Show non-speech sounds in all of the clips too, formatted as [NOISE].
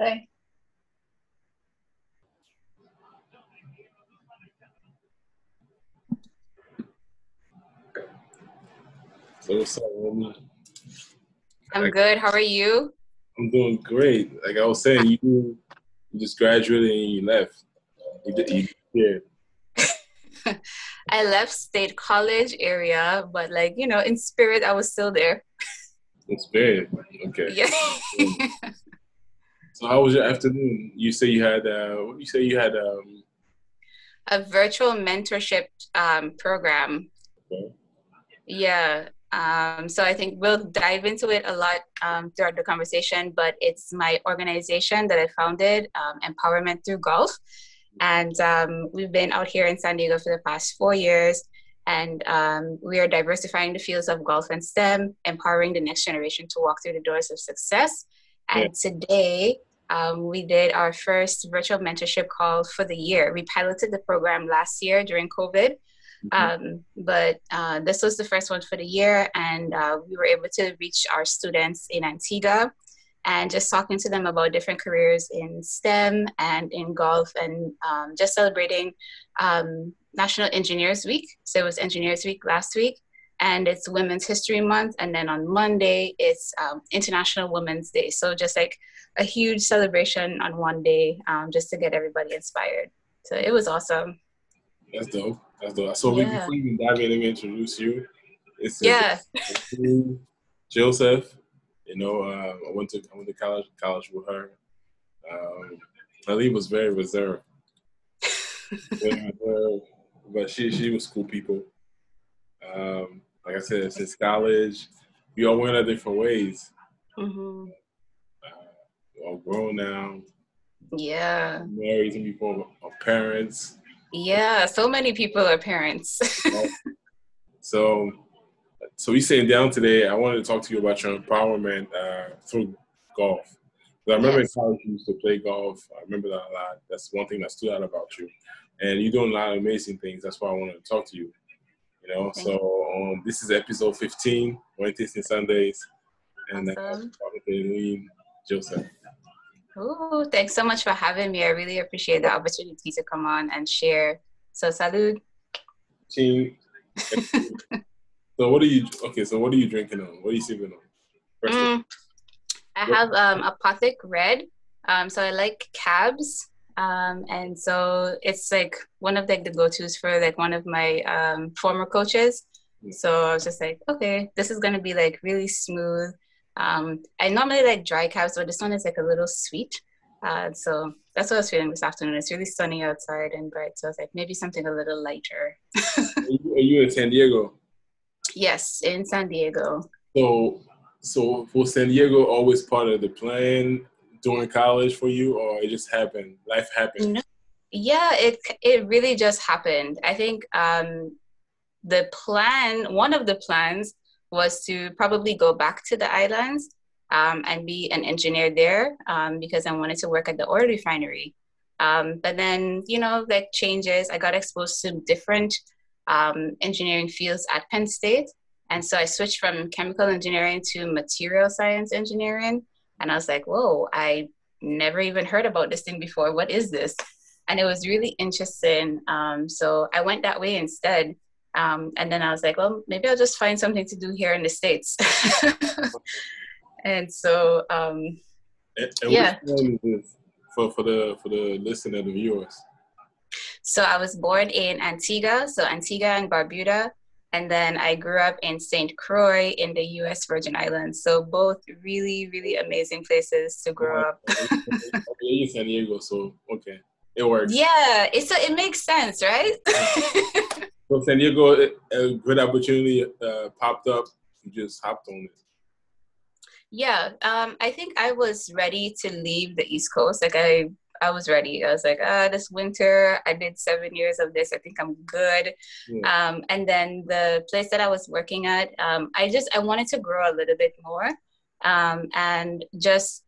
Bye. So what's up, homie? I'm good. How are you? I'm doing great. Like I was saying, you you just graduated and you left. You did. You did. [LAUGHS] I left State College area, but like you know, in spirit, I was still there. In spirit. Okay. Yeah. [LAUGHS] So how was your afternoon? You say you had. Uh, what you say you had? Um, a virtual mentorship um, program. okay. Yeah. Um, so I think we'll dive into it a lot um, throughout the conversation, but it's my organization that I founded, um, Empowerment Through Golf. And um, we've been out here in San Diego for the past four years. And um, we are diversifying the fields of golf and STEM, empowering the next generation to walk through the doors of success. And today, um, we did our first virtual mentorship call for the year. We piloted the program last year during COVID. Um, but uh, this was the first one for the year, and uh, we were able to reach our students in Antigua and just talking to them about different careers in STEM and in golf, and um, just celebrating um, National Engineers Week. So it was Engineers Week last week, and it's Women's History Month, and then on Monday it's um, International Women's Day. So just like a huge celebration on one day, um, just to get everybody inspired. So it was awesome. That's dope. That's dope. So we Yeah. before even dive in, let me introduce you. It's Yeah. [LAUGHS] Joseph. You know, uh, I went to I went to college college with her. Um, Ali was very reserved. [LAUGHS] Very reserved, but she she was cool people. Um, like I said, since college, we all went our different ways. hmm Uh, we're all grown now, Yeah. married some people are parents. Yeah. So many people are parents. [LAUGHS] So, so we sitting down today. I wanted to talk to you about your empowerment uh, through golf. 'Cause I remember Yes. in college you used to play golf. I remember that a lot. That's one thing that stood out about you, and you're doing a lot of amazing things. That's why I wanted to talk to you. You know, so um, this is episode 15, Wednesdays and Sundays, and Awesome. talking to Joseph. Oh, thanks so much for having me. I really appreciate the opportunity to come on and share. So, salud. Team. [LAUGHS] so what are you? Okay, so what are you drinking on? What are you sipping on? Mm, I have um, Apothic Red. Um, so I like cabs. Um, and so it's like one of like the go-tos for like one of my um, former coaches. So I was just like, okay, this is gonna be like really smooth. Um, I normally like dry cabs, but this one is like a little sweet. Uh, so that's what I was feeling this afternoon. It's really sunny outside and bright, so I was like, maybe something a little lighter. [LAUGHS] Are you, are you in San Diego? Yes, in San Diego. So, so was San Diego always part of the plan during college for you, or it just happened? Life happened. No. Yeah, it it really just happened. I think um, the plan, one of the plans, was to probably go back to the islands um, and be an engineer there um, because I wanted to work at the oil refinery. Um, but then, you know, like changes, I got exposed to different um, engineering fields at Penn State. And so I switched from chemical engineering to material science engineering. And I was like, whoa, I never even heard about this thing before. What is this? And it was really interesting. Um, so I went that way instead. Um, and then I was like, well, maybe I'll just find something to do here in the States. [LAUGHS] and so, um, And, and Yeah. which one is this for for the for the listener, the viewers? so I was born in Antigua, so Antigua and Barbuda. And then I grew up in St. Croix in the US Virgin Islands. So both really, really amazing places to grow up. [LAUGHS] in San Diego, so okay, it works. Yeah, it's a, it makes sense, right? [LAUGHS] So San Diego, a- a good opportunity uh, popped up. You just hopped on it. Yeah, um, I think I was ready to leave the East Coast. Like I, I was ready. I was like, ah, this winter, I did seven years of this. I think I'm good. Yeah. Um, and then the place that I was working at, um, I just I wanted to grow a little bit more, um, and just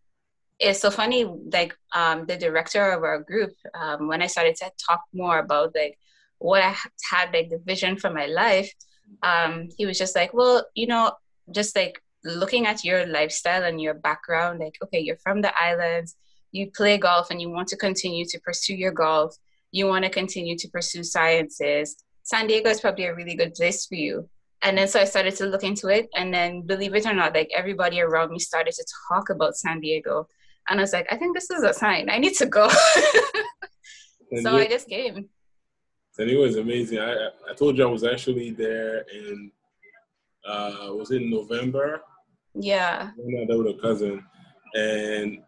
it's so funny. Like um, the director of our group, um, when I started to talk more about like what I had, like the vision for my life, um, he was just like, well, you know, just like looking at your lifestyle and your background, like, okay, you're from the islands, you play golf and you want to continue to pursue your golf, you want to continue to pursue sciences, San Diego is probably a really good place for you. And then so I started to look into it. And then believe it or not, like everybody around me started to talk about San Diego. And I was like, I think this is a sign. I need to go. [LAUGHS] so I just came. San Diego is amazing. I, I told you I was actually there in, uh, was in November? Yeah. I went out there with a cousin. And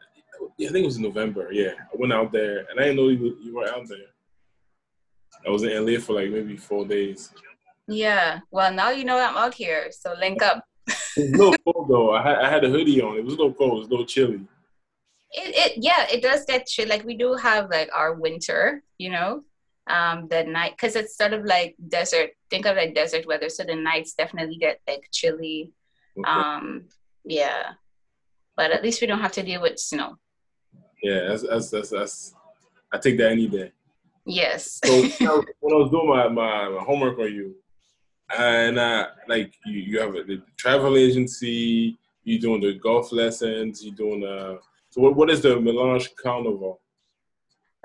yeah, I think it was November. Yeah. I went out there and I didn't know you, you were out there. I was in LA for like maybe four days. Yeah. Well, now you know I'm out here, so link up. it's a little cold though. I had, I had a hoodie on. It was a little cold. It was a little chilly. It, it yeah, it does get chilly. Like we do have like our winter, you know, um, the night because it's sort of like desert. Think of like desert weather, so the nights definitely get like chilly. Okay. Um, yeah, but at least we don't have to deal with snow. Yeah, that's that's that's, that's I take that any day. Yes. so [LAUGHS] when I, was, doing my, my, my homework on you, and uh, like you, you have a the travel agency, you're doing the golf lessons, you're doing uh. So what what is the Melange Carnival?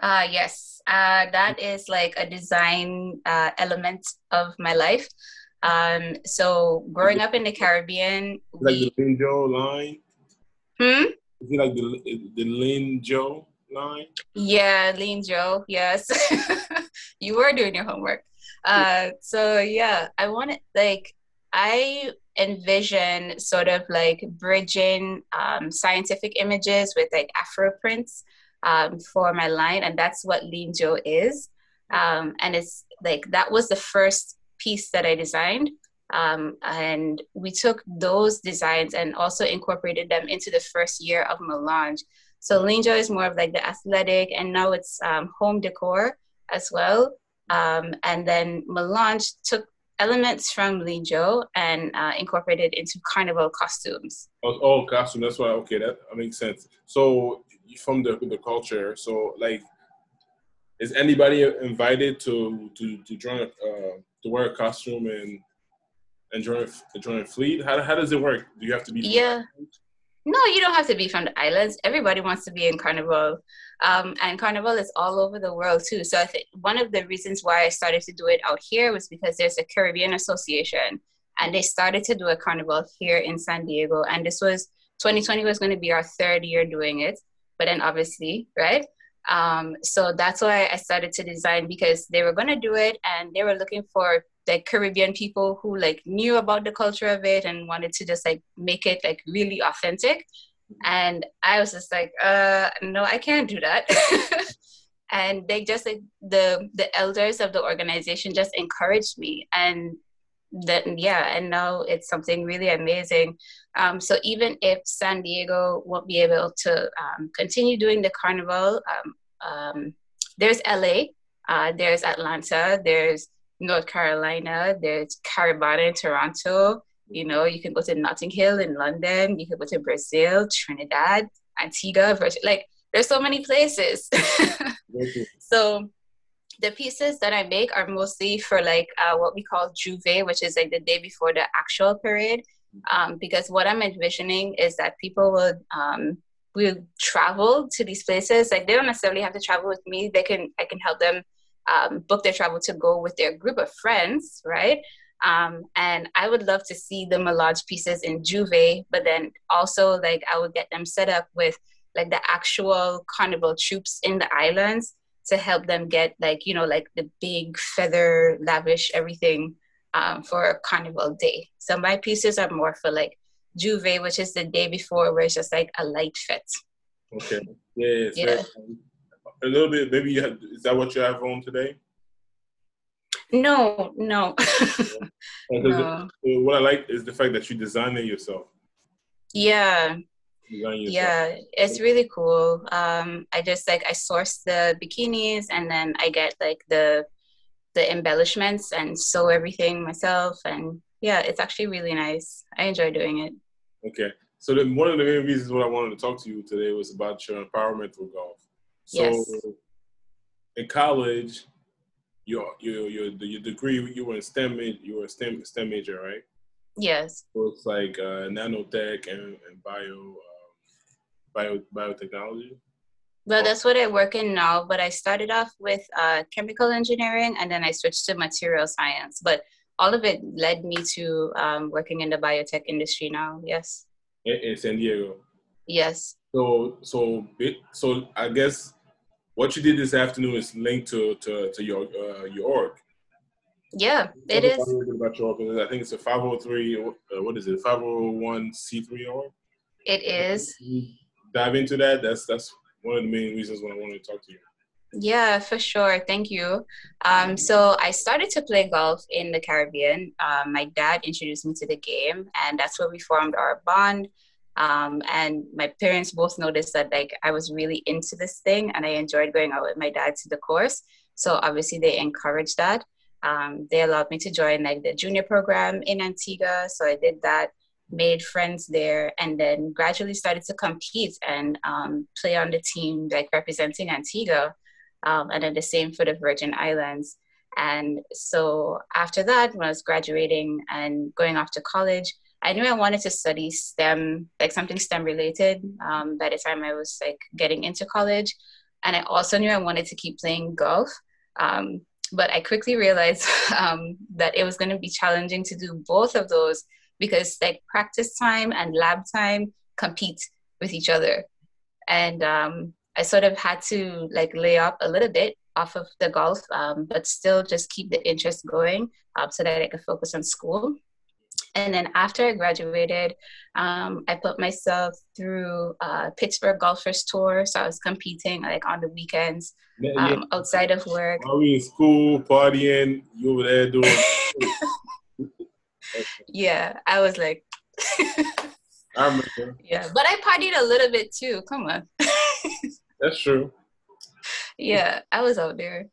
Uh yes, uh, that is like a design uh, element of my life. Um, so growing up in the Caribbean, like we, the Linjo line. Hmm. Is it like the the Linjo? line? Yeah, Lean Joe. Yes, [LAUGHS] you were doing your homework. Uh, so yeah, I wanted like I envision sort of like bridging um, scientific images with like Afro prints um, for my line, and that's what Lean Joe is. Um, and it's like that was the first piece that I designed. Um, and we took those designs and also incorporated them into the first year of Melange. So Linjo is more of like the athletic, and now it's um, home decor as well. Um, and then Melange took elements from Linjo and uh, incorporated into carnival costumes. Oh, oh, costume. That's why. Okay, that, that makes sense. So from the the culture, so like, is anybody invited to to to join uh, to wear a costume and and join join a fleet? How how does it work? Do you have to be? Yeah. No, you don't have to be from the islands. Everybody wants to be in Carnival. Um, and Carnival is all over the world too. So I think one of the reasons why I started to do it out here was because there's a Caribbean Association and they started to do a Carnival here in San Diego. And this was 2020 was going to be our third year doing it. But then obviously, right? Um, so that's why I started to design because they were to do it and they were looking for like Caribbean people who like knew about the culture of it and wanted to just like make it like really authentic. And I was just like, uh, no, I can't do that. [LAUGHS] and they just like the the elders of the organization just encouraged me and then yeah and now it's something really amazing um, so even if san diego won't be able to um, continue doing the carnival um, um there's la uh, there's atlanta there's North Carolina, there's Caribana in Toronto. You know, you can go to Notting Hill in London. You can go to Brazil, Trinidad, Antigua, like there's so many places. [LAUGHS] so the pieces that I make are mostly for like uh, what we call J'ouvert, which is like the day before the actual parade. Um, because what I'm envisioning is that people will um, will travel to these places. Like they don't necessarily have to travel with me. They can I can help them um, book their travel to go with their group of friends, right? Um, and I would love to see the Melange pieces in J'ouvert, but then also like I would get them set up with like the actual carnival troops in the islands to help them get like you know like the big feather lavish everything um, for carnival day. So my pieces are more for like J'ouvert which is the day before, where it's just like a light fit. Okay. Yeah. yeah a little bit? Maybe you have, is that what you have on today? No, no. [LAUGHS] no. What I like is the fact that you designed it yourself. Yeah. Yeah, it's really cool. Um, I just like I source the bikinis and then I get like the the embellishments and sew everything myself and yeah, it's actually really nice. I enjoy doing it. Okay. So then one of the main reasons why I wanted to talk to you today was about your empowerment with golf. So yes. in college, your your your your degree you were in STEM you were a STEM STEM major, right? Yes. So it's like uh, nanotech and, and bio um, bio biotechnology. Well, that's what I work in now, but I started off with uh, chemical engineering and then I switched to material science. But all of it led me to um, working in the biotech industry now. Yes. In, in San Diego. Yes. So, so, so I guess what you did this afternoon is linked to to, to your uh, your org. Yeah, it is. About your org. I think it's a 503. Uh, what is it? 501c3 org. It is. Dive into that. That's that's one of the main reasons why I wanted to talk to you. Yeah, for sure. Thank you. Um, so I started to play golf in the Caribbean. Um, my dad introduced me to the game, and that's where we formed our bond. Um, and my parents both noticed that like I was really into this thing, and I enjoyed going out with my dad to the course. So obviously they encouraged that. Um, they allowed me to join like the junior program in Antigua, so I did that made friends there, and then gradually started to compete and um, play on the team, like representing Antigua, um, and then the same for the Virgin Islands. And so after that, when I was graduating and going off to college, I knew I wanted to study STEM, like something STEM related. Um, by the time I was like getting into college, and I also knew I wanted to keep playing golf. Um, but I quickly realized [LAUGHS] um, that it was going to be challenging to do both of those because like practice time and lab time compete with each other. And um, i sort of had to like lay up a little bit off of the golf um, but still just keep the interest going um, so that i could focus on school. And then after i graduated um, i put myself through uh, pittsburgh golfers tour. So i was competing like on the weekends yeah, yeah. Um, outside of work. Are we in school partying? You were there doing [LAUGHS] yeah, I was like. [LAUGHS] Yeah, but I partied a little bit too. Come on. [LAUGHS] That's true. Yeah, I was out there.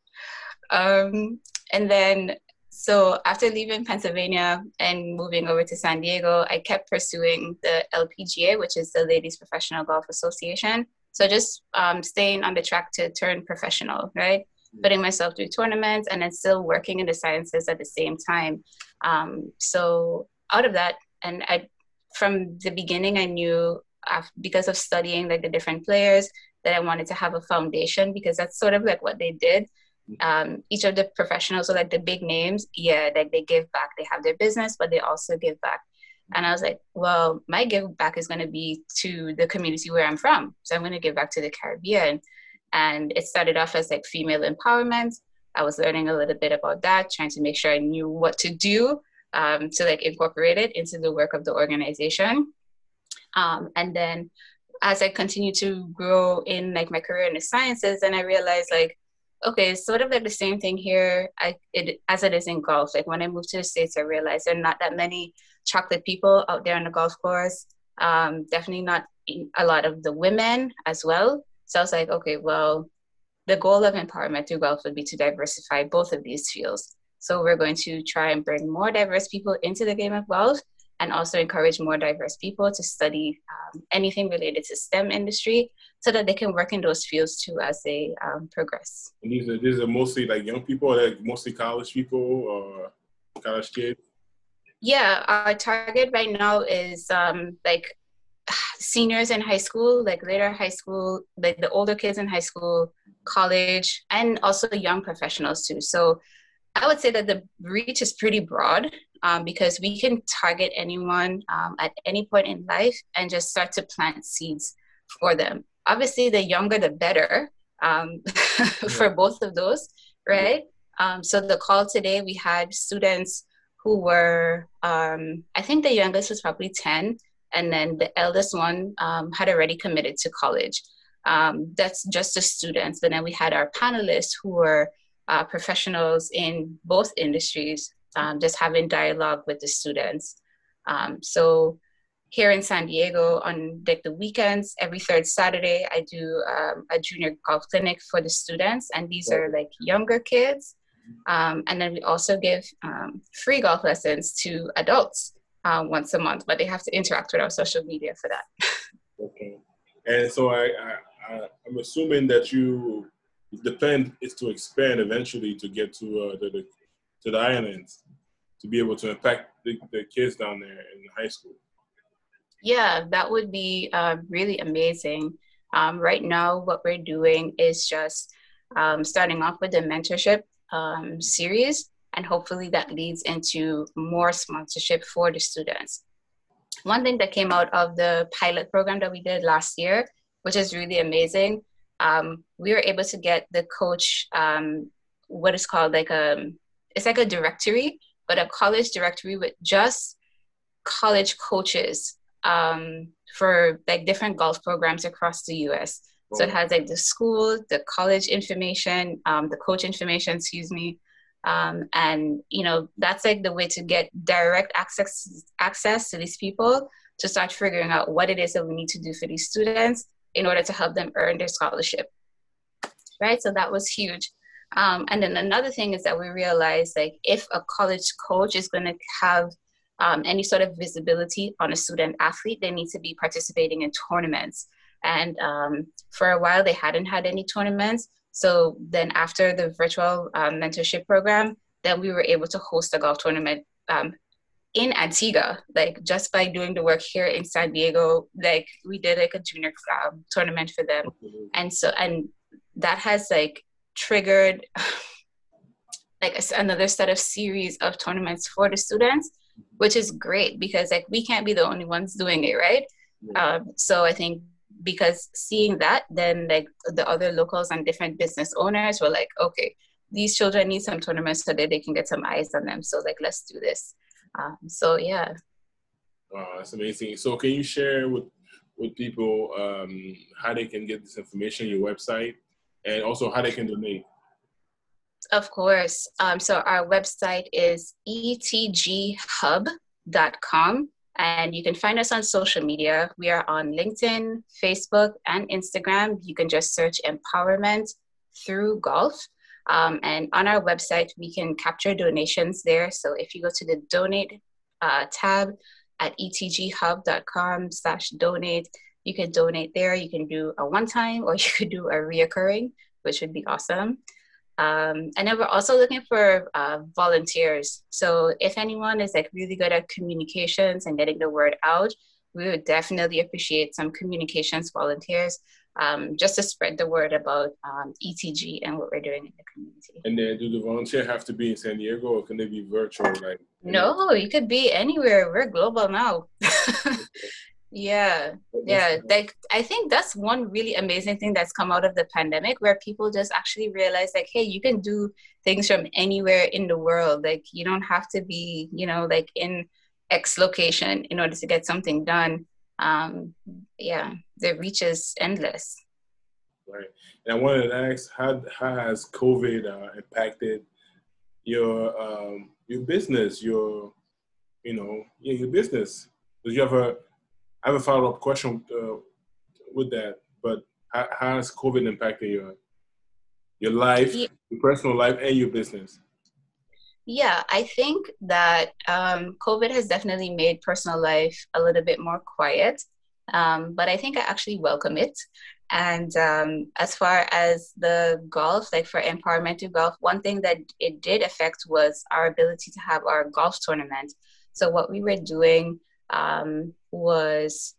Um, and then, so after leaving Pennsylvania and moving over to San Diego, I kept pursuing the LPGA, which is the Ladies Professional Golf Association. So just um, staying on the track to turn professional, right? Putting myself through tournaments and then still working in the sciences at the same time. Um, so out of that, and I, from the beginning, I knew uh, because of studying like the different players that I wanted to have a foundation because that's sort of like what they did. Um, each of the professionals, so like the big names, yeah, like they give back. They have their business, but they also give back. And I was like, well, my give back is going to be to the community where I'm from. So I'm going to give back to the Caribbean. And it started off as like female empowerment. I was learning a little bit about that, trying to make sure I knew what to do um, to like incorporate it into the work of the organization. Um, and then as I continued to grow in like my career in the sciences, and I realized like, okay, it's sort of like the same thing here I, it, as it is in golf. Like when I moved to the States, I realized there are not that many chocolate people out there on the golf course. Um, definitely not a lot of the women as well. So I was like, okay, well, the goal of empowerment through golf would be to diversify both of these fields. So we're going to try and bring more diverse people into the game of wealth and also encourage more diverse people to study um, anything related to STEM industry so that they can work in those fields too as they um, progress. And these are, these are mostly like young people, like mostly college people or college kids? Yeah, our target right now is um, like seniors in high school, like later high school, like the older kids in high school, college, and also young professionals too. So I would say that the reach is pretty broad um, because we can target anyone um, at any point in life and just start to plant seeds for them. Obviously, the younger the better um, [LAUGHS] for both of those, right? Um, so the call today, we had students who were, um, I think the youngest was probably 10, and then the eldest one um, had already committed to college. Um, that's just the students. But then we had our panelists who were uh, professionals in both industries, um, just having dialogue with the students. Um, so here in San Diego on like the weekends, every third Saturday, I do um, a junior golf clinic for the students, and these are like younger kids. Um, and then we also give free golf lessons to adults uh, once a month, but they have to interact with our social media for that. okay. And so I, I, am assuming that you, the plan is to expand eventually to get to uh, the, the, to the islands to be able to impact the, the kids down there in high school. Yeah, that would be uh, really amazing. Um, right now, what we're doing is just um, starting off with the mentorship um, series, and hopefully that leads into more sponsorship for the students. One thing that came out of the pilot program that we did last year, which is really amazing, um, we were able to get the coach um, what is called like a it's like a directory, but a college directory with just college coaches um, for like different golf programs across the U.S. So it has like the school, the college information, um, the coach information, excuse me, um, and you know that's like the way to get direct access access to these people to start figuring out what it is that we need to do for these students in order to help them earn their scholarship. Right. So that was huge. Um, and then another thing is that we realized like if a college coach is going to have um, any sort of visibility on a student athlete, they need to be participating in tournaments. And um, for a while, they hadn't had any tournaments. So then, after the virtual um, mentorship program, then we were able to host a golf tournament um, in Antigua, like just by doing the work here in San Diego. Like we did like a junior um, tournament for them, and so and that has like triggered [LAUGHS] like another set of series of tournaments for the students which is great because like we can't be the only ones doing it right? Um, so i think because seeing that then like the other locals and different business owners were like okay these children need some tournaments so that they can get some eyes on them. So like let's do this. Um, so yeah. Wow that's amazing. So can you share with with people um, how they can get this information your website and also how they can donate? Of course. Um, so our website is etghub.com and you can find us on social media. We are on LinkedIn, Facebook, and Instagram. You can just search empowerment through golf. Um, and on our website, we can capture donations there. So if you go to the donate uh, tab at etghub.com slash donate, you can donate there. You can do a one time or [LAUGHS] you could do a reoccurring, which would be awesome. Um, and then we're also looking for uh, volunteers. So if anyone is like really good at communications and getting the word out, we would definitely appreciate some communications volunteers um, just to spread the word about um, ETG and what we're doing in the community. And then do the volunteer have to be in San Diego or can they be virtual? Like no, you could be anywhere. We're global now. [LAUGHS] Yeah, yeah. Like I think that's one really amazing thing that's come out of the pandemic where people just actually realize like, hey, you can do things from anywhere in the world. Like you don't have to be, you know, like in X location in order to get something done. Um, yeah, the reach is endless. Right. And I wanted to ask, how how has COVID uh, impacted your um, your business, your you know, yeah, your business? Did you ever I have a follow up question uh, with that. But how, how, has COVID impacted your your life, yeah. your personal life, and your business? Yeah, I think that um, COVID has definitely made personal life a little bit more quiet. Um, but I think I actually welcome it. And um, as far as the golf, like for empowerment to golf, one thing that it did affect was our ability to have our golf tournament. So what we were doing um, was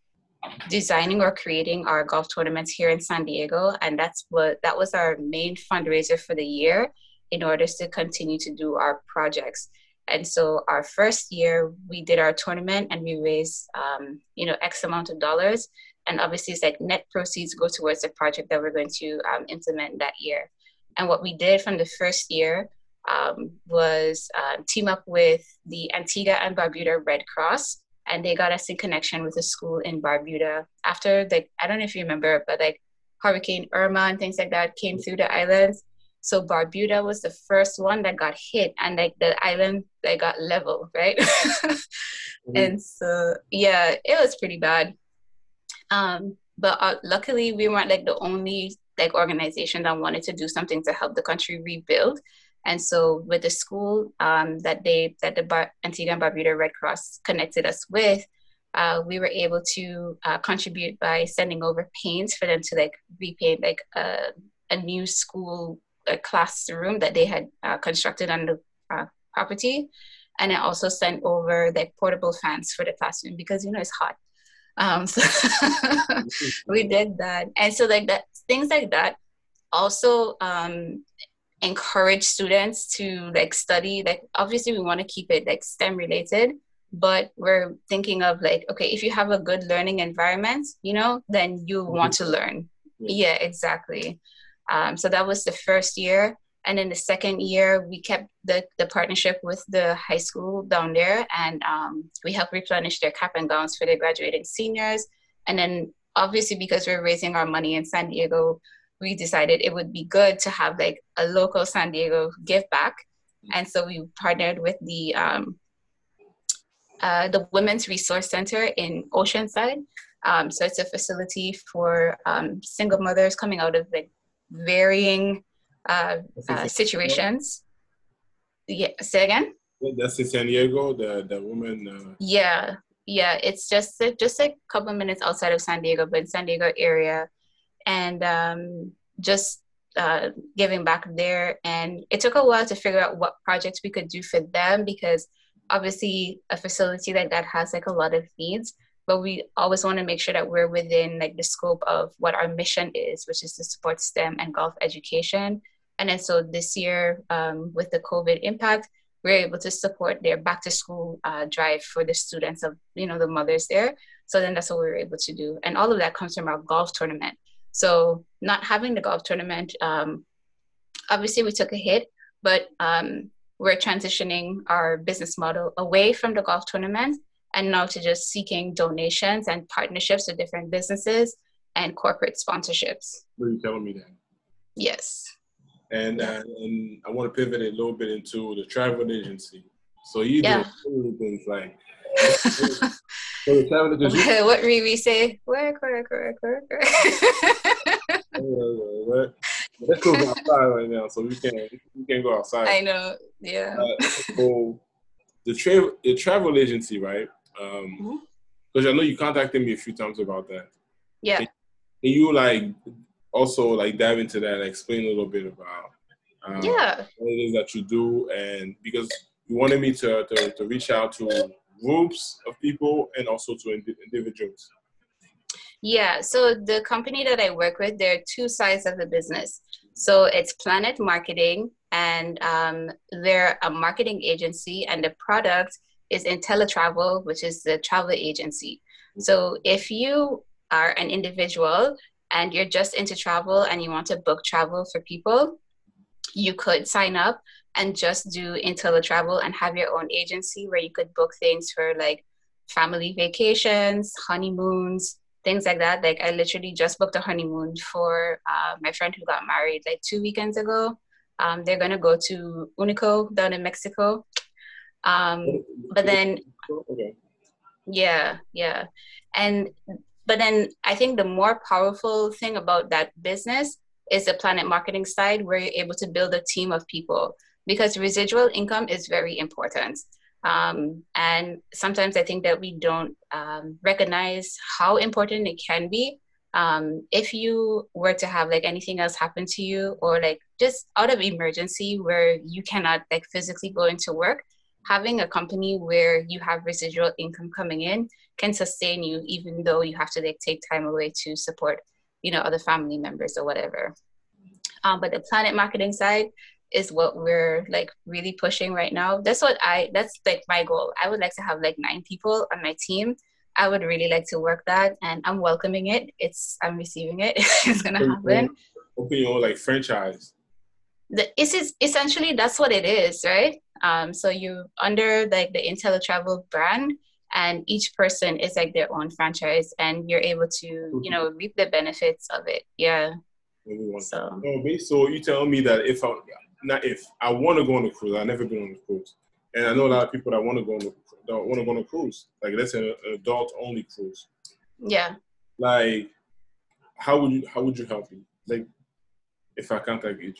designing or creating our golf tournaments here in San Diego, and that's what that was our main fundraiser for the year in order to continue to do our projects. And so our first year we did our tournament and we raised um, you know X amount of dollars, and obviously it's like net proceeds go towards the project that we're going to um, implement that year. And what we did from the first year um, was uh, team up with the Antigua and Barbuda Red Cross and they got us in connection with a school in Barbuda after like I don't know if you remember, but like Hurricane Irma and things like that came through the islands. So Barbuda was the first one that got hit, and like the island they got level, right? [LAUGHS] mm-hmm. And so yeah, it was pretty bad. Um, but uh, luckily we weren't like the only like organization that wanted to do something to help the country rebuild. And so with the school um, that they that the Bar- Antigua and Barbuda Red Cross connected us with, uh, we were able to uh, contribute by sending over paints for them to like repaint like a, a new school a classroom that they had uh, constructed on the uh, property, and I also sent over like portable fans for the classroom because you know it's hot. Um, [LAUGHS] so we did that, and so like that things like that also um, encourage students to like study. Like obviously we want to keep it like STEM related, but we're thinking of like okay, if you have a good learning environment, you know, then you want to learn. Yeah, exactly. Um, so that was the first year. And in the second year, we kept the, the partnership with the high school down there and um, we helped replenish their cap and gowns for their graduating seniors. And then obviously because we're raising our money in San Diego, we decided it would be good to have like a local San Diego give back. And so we partnered with the um, uh, the Women's Resource Center in Oceanside. Um, so it's a facility for um, single mothers coming out of like varying uh, uh, situations. Yeah, say again. That's in San Diego. The the woman. Uh... Yeah, yeah. It's just just a couple minutes outside of San Diego, but in San Diego area, and um, just uh, giving back there. And it took a while to figure out what projects we could do for them because obviously a facility like that has like a lot of needs. But we always want to make sure that we're within like the scope of what our mission is which is to support stem and golf education. And then so this year um, with the covid impact we're able to support their back to school uh, drive for the students of you know the mothers there. So then that's what we were able to do. And all of that comes from our golf tournament so not having the golf tournament um, obviously we took a hit but um, we're transitioning our business model away from the golf tournament and now to just seeking donations and partnerships with different businesses and corporate sponsorships. Were you telling me that? Yes. And uh, and I want to pivot a little bit into the travel agency. So you yeah. do things like. [LAUGHS] so the travel agency. what Riri say? Work, work, work, work, work. Let's go outside right now, so we can we can go outside. I know, yeah. Uh, so the travel the travel agency, right? Um, because mm-hmm. I know you contacted me a few times about that. Yeah. Can, can you like also like dive into that and explain a little bit about um, yeah what it is that you do and because you wanted me to, to, to reach out to groups of people and also to ind- individuals yeah so the company that i work with there are two sides of the business so it's PlanNet Marketing and um, they're a marketing agency and the product is InteleTravel, which is the travel agency. So if you are an individual and you're just into travel and you want to book travel for people, you could sign up and just do InteleTravel and have your own agency where you could book things for like family vacations, honeymoons, things like that. Like I literally just booked a honeymoon for uh, my friend who got married like two weekends ago. Um, they're gonna go to Unico down in Mexico. Um, but then, yeah, yeah. And, but then I think the more powerful thing about that business is the PlanNet Marketing side where you're able to build a team of people because residual income is very important. Um, and sometimes I think that we don't um, recognize how important it can be. Um, if you were to have like anything else happen to you or like just out of emergency where you cannot like physically go into work, having a company where you have residual income coming in can sustain you even though you have to like take time away to support you know other family members or whatever um, but the PlanNet Marketing side is what we're like really pushing right now. That's what i that's like my goal. I would like to have like nine people on my team. I would really like to work that and i'm welcoming it. It's i'm receiving it. [LAUGHS] It's gonna happen. open your own like franchise. The, it's, it's essentially that's what it is right? Um, so you under like the InteleTravel brand, and each person is like their own franchise, and you're able to you know reap the benefits of it. Yeah. So. so you tell me that if I not if I want to go on a cruise, I've never been on a cruise, and I know a lot of people that want to go on a, that want to go on a cruise. Like that's an adult only cruise. Yeah. Like, how would you how would you help me? Like, if I can't contact you.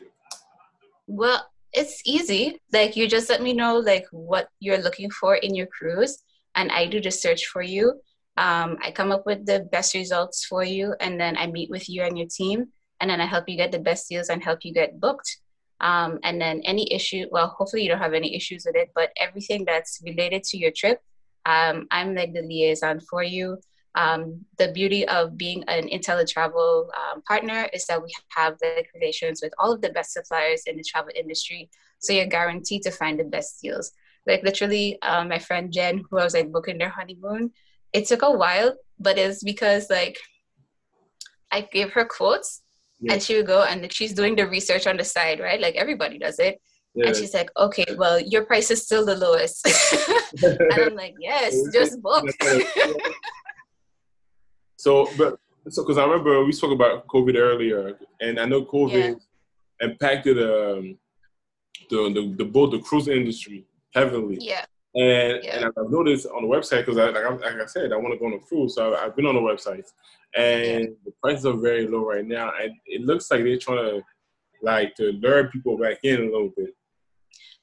Well, it's easy. Like you just let me know like what you're looking for in your cruise, and I do the search for you. Um, I come up with the best results for you, and then I meet with you and your team, and then I help you get the best deals and help you get booked. Um, and then any issue, well, hopefully you don't have any issues with it, but everything that's related to your trip, um, I'm like the liaison for you. Um, the beauty of being an InteleTravel um, partner is that we have the relations with all of the best suppliers in the travel industry. So you're guaranteed to find the best deals. Like literally, um, my friend Jen, who I was like booking their honeymoon, it took a while, but it's because like I gave her quotes yeah. and she would go and she's doing the research on the side, right? Like everybody does it. Yeah. And she's like, okay, well, your price is still the lowest. [LAUGHS] and I'm like, yes, [LAUGHS] just book. [LAUGHS] so, but so because I remember we spoke about COVID earlier, and I know COVID impacted um, the, the the boat the cruise industry heavily. Yeah. And yeah. and I've noticed on the website because I, like, I, like I said I want to go on a cruise, so I've, I've been on the website, and yeah. the prices are very low right now, and it looks like they're trying to like to lure people back in a little bit.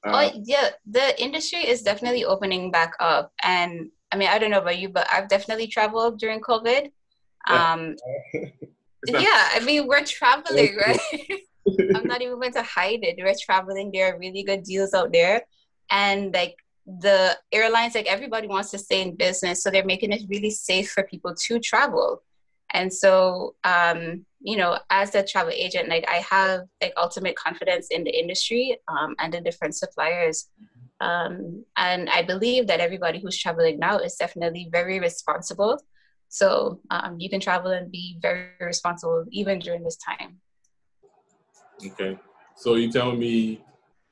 Oh, uh, oh yeah, the industry is definitely opening back up, and I mean I don't know about you, but I've definitely traveled during COVID. [LAUGHS] Um, yeah, I mean we're traveling, [LAUGHS] right? I'm not even going to hide it. We're traveling. There are really good deals out there, and like the airlines, like everybody wants to stay in business, so they're making it really safe for people to travel. And so, um, you know, as a travel agent, like I have like ultimate confidence in the industry um, and the different suppliers. Um, and I believe that everybody who's traveling now is definitely very responsible. So um, you can travel and be very responsible even during this time. Okay. So you telling me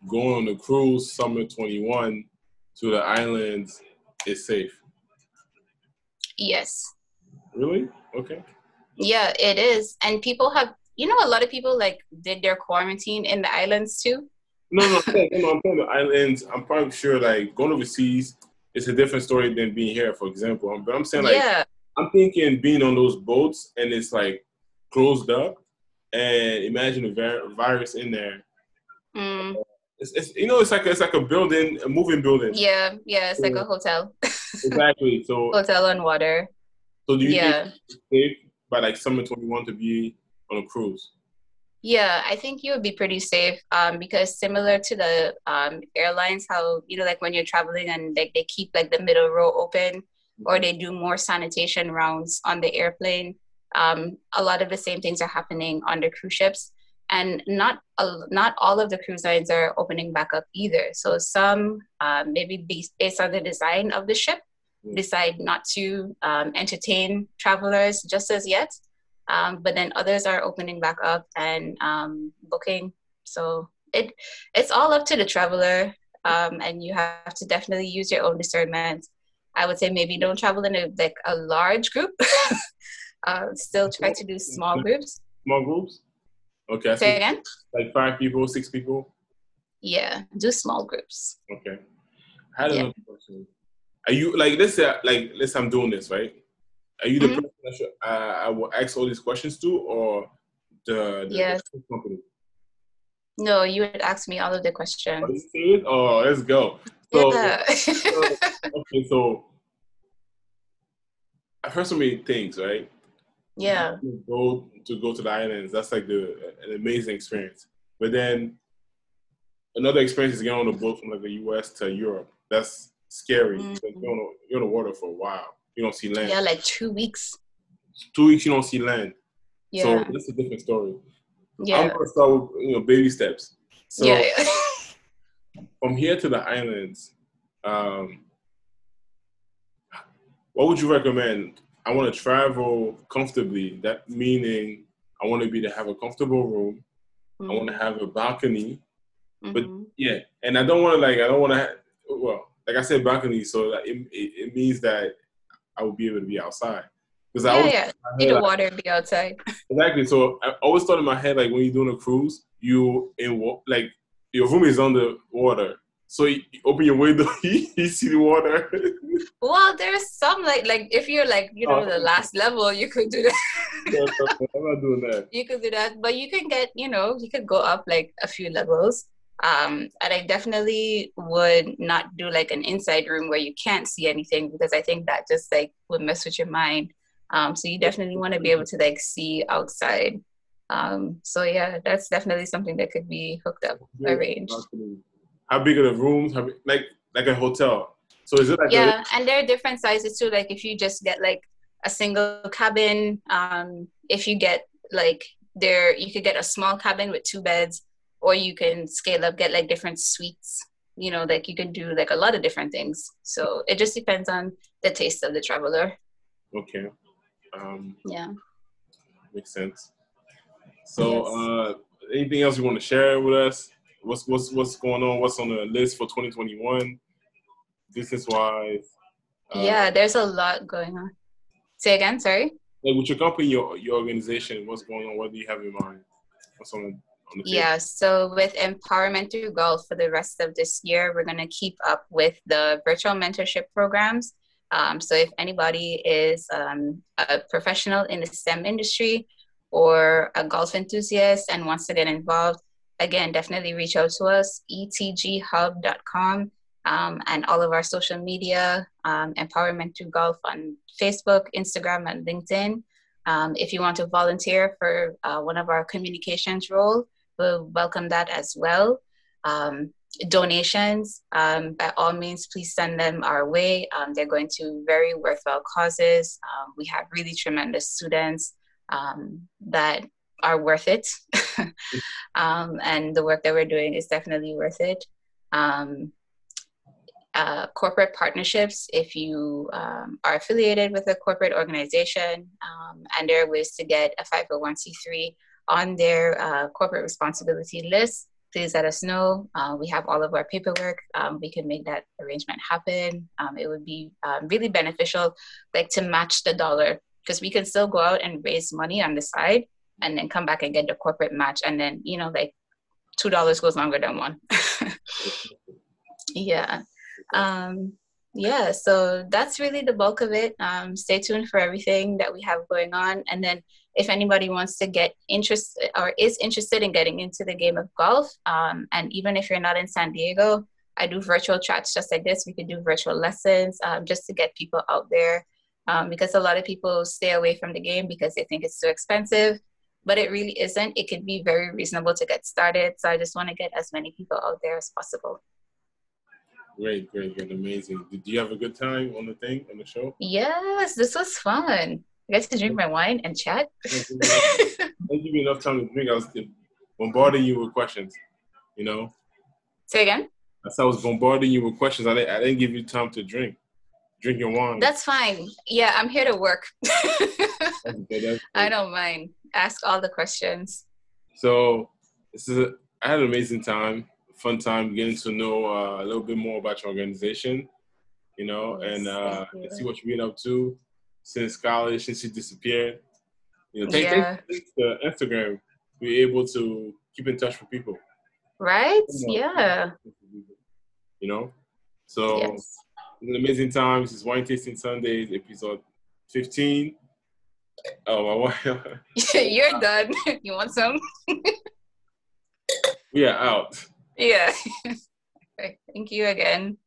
going on the cruise summer 21 to the islands is safe? Yes. Really? Okay. Yeah, it is. And people have, you know, a lot of people like did their quarantine in the islands too. No, no, no, no, I'm saying the islands. I'm probably sure like going overseas is a different story than being here, for example. But I'm saying like, yeah. I'm thinking being on those boats and it's like closed up, and imagine a virus in there. Mm. It's, it's, you know it's like it's like a building, a moving building. Yeah, yeah, it's like a hotel. [LAUGHS] exactly. So hotel on water. So do you yeah. think by like summer 21 to be on a cruise? Yeah, I think you would be pretty safe um, because similar to the um, airlines, how you know, like when you're traveling and like they keep like the middle row open, or they do more sanitation rounds on the airplane. Um, a lot of the same things are happening on the cruise ships, and not uh, not all of the cruise lines are opening back up either. So some uh, maybe based on the design of the ship, decide not to um, entertain travelers just as yet. Um, but then others are opening back up and um, booking. So it it's all up to the traveler, um, and you have to definitely use your own discernment. I would say maybe don't travel in a like a large group. [LAUGHS] uh, still try to do small groups. Small groups. Okay. Say again. Like five people, six people. Yeah, do small groups. Okay. I had another yeah. question. Are you like let's say like let's say I'm doing this right? Are you the mm-hmm. person I, should, uh, I will ask all these questions to, or the, the yes. company? No, you would ask me all of the questions. Oh, let's go. So, yeah. so, okay, so I've heard so many things, right? Yeah. To go to go to the islands, that's like the an amazing experience. But then another experience is getting on a boat from like the U.S. to Europe. That's scary. Mm-hmm. You're, on you're on the water for a while. You don't see land. Yeah, like two weeks. Two weeks you don't see land. Yeah. So that's a different story. Yeah. I'm gonna start with you know baby steps. So yeah. [LAUGHS] from here to the islands, um, what would you recommend? I want to travel comfortably. That meaning I want to be to have a comfortable room. Mm-hmm. I want to have a balcony. Mm-hmm. But yeah, and I don't want to like I don't want to. Well, like I said, balcony, so it, it, it, means that I will be able to be outside. Because yeah, I always, yeah, need the water and be outside. Exactly. So I always thought in my head, like when you're doing a cruise, you in like your room is on the water. So you open your window, [LAUGHS] you see the water. well, there's some like like if you're like you know oh. the last level, you could do that. I'm not doing that. [LAUGHS] You could do that, but you can get you know you could go up like a few levels. Um, and I definitely would not do like an inside room where you can't see anything because I think that just like would mess with your mind. Um, so you definitely want to be able to like see outside. Um, so yeah, that's definitely something that could be hooked up, arranged. How big are the rooms? How, like like a hotel? So is it like yeah, a- and there are different sizes too. Like if you just get like a single cabin. Um, if you get like there, you could get a small cabin with two beds, or you can scale up, get like different suites. You know, like you can do like a lot of different things. So it just depends on the taste of the traveler. Okay. Um, yeah. Makes sense. So, yes. uh, anything else you want to share with us? What's what's what's going on? What's on the list for 2021, business wise? Uh, yeah, there's a lot going on. Say again, sorry. Like with your company, your your organization, what's going on? What do you have in mind? What's on, on the yeah, so with Empowerment Through Golf for the rest of this year, we're going to keep up with the virtual mentorship programs. Um, so if anybody is um, a professional in the STEM industry or a golf enthusiast and wants to get involved, again, definitely reach out to us, etghub.com, um, and all of our social media, um, Empowerment Through Golf on Facebook, Instagram, and LinkedIn. Um, if you want to volunteer for uh, one of our communications role, we'll welcome that as well. Um, donations, um, by all means, please send them our way. Um, they're going to very worthwhile causes. we have really tremendous students that are worth it. [LAUGHS] um, and the work that we're doing is definitely worth it. Um, uh, corporate partnerships, if you um, are affiliated with a corporate organization um, and there are ways to get a 501c3 on their uh, corporate responsibility list, please let us know. Uh, we have all of our paperwork. Um, we can make that arrangement happen. Um, it would be really beneficial, like to match the dollar, because we can still go out and raise money on the side and then come back and get the corporate match and then you know like two dollars goes longer than one. [LAUGHS] Yeah. Um yeah so that's really the bulk of it. Um stay tuned for everything that we have going on. And then if anybody wants to get interested or is interested in getting into the game of golf um, and even if you're not in san diego i do virtual chats just like this. We could do virtual lessons um, just to get people out there. Um, because a lot of people stay away from the game because they think it's too expensive but it really isn't. It can be very reasonable to get started. So I just want to get as many people out there as possible. Great, great, great, amazing. Did you have a good time on the thing on the show? Yes, this was fun. I got to drink my wine and chat. [LAUGHS] I didn't give you enough time to drink. I was bombarding you with questions. You know. Say again. I said I was bombarding you with questions. I didn't, I didn't give you time to drink. Drink your wine. That's fine. Yeah, I'm here to work. [LAUGHS] that's good, that's I don't mind ask all the questions. So this is a, I had an amazing time, fun time getting to know uh, a little bit more about your organization, you know, yes, and uh, and see what you've been up to since college, since you disappeared. You know, take, yeah. take, the Instagram, be able to keep in touch with people. Right? You know, yeah. You know, so yes. an amazing time. This is Wine Tasting Sundays, episode 15. Oh, my. [LAUGHS] You're done. [LAUGHS] You want some? we are out. Yeah. [LAUGHS] Okay. Thank you again.